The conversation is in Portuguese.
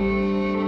Música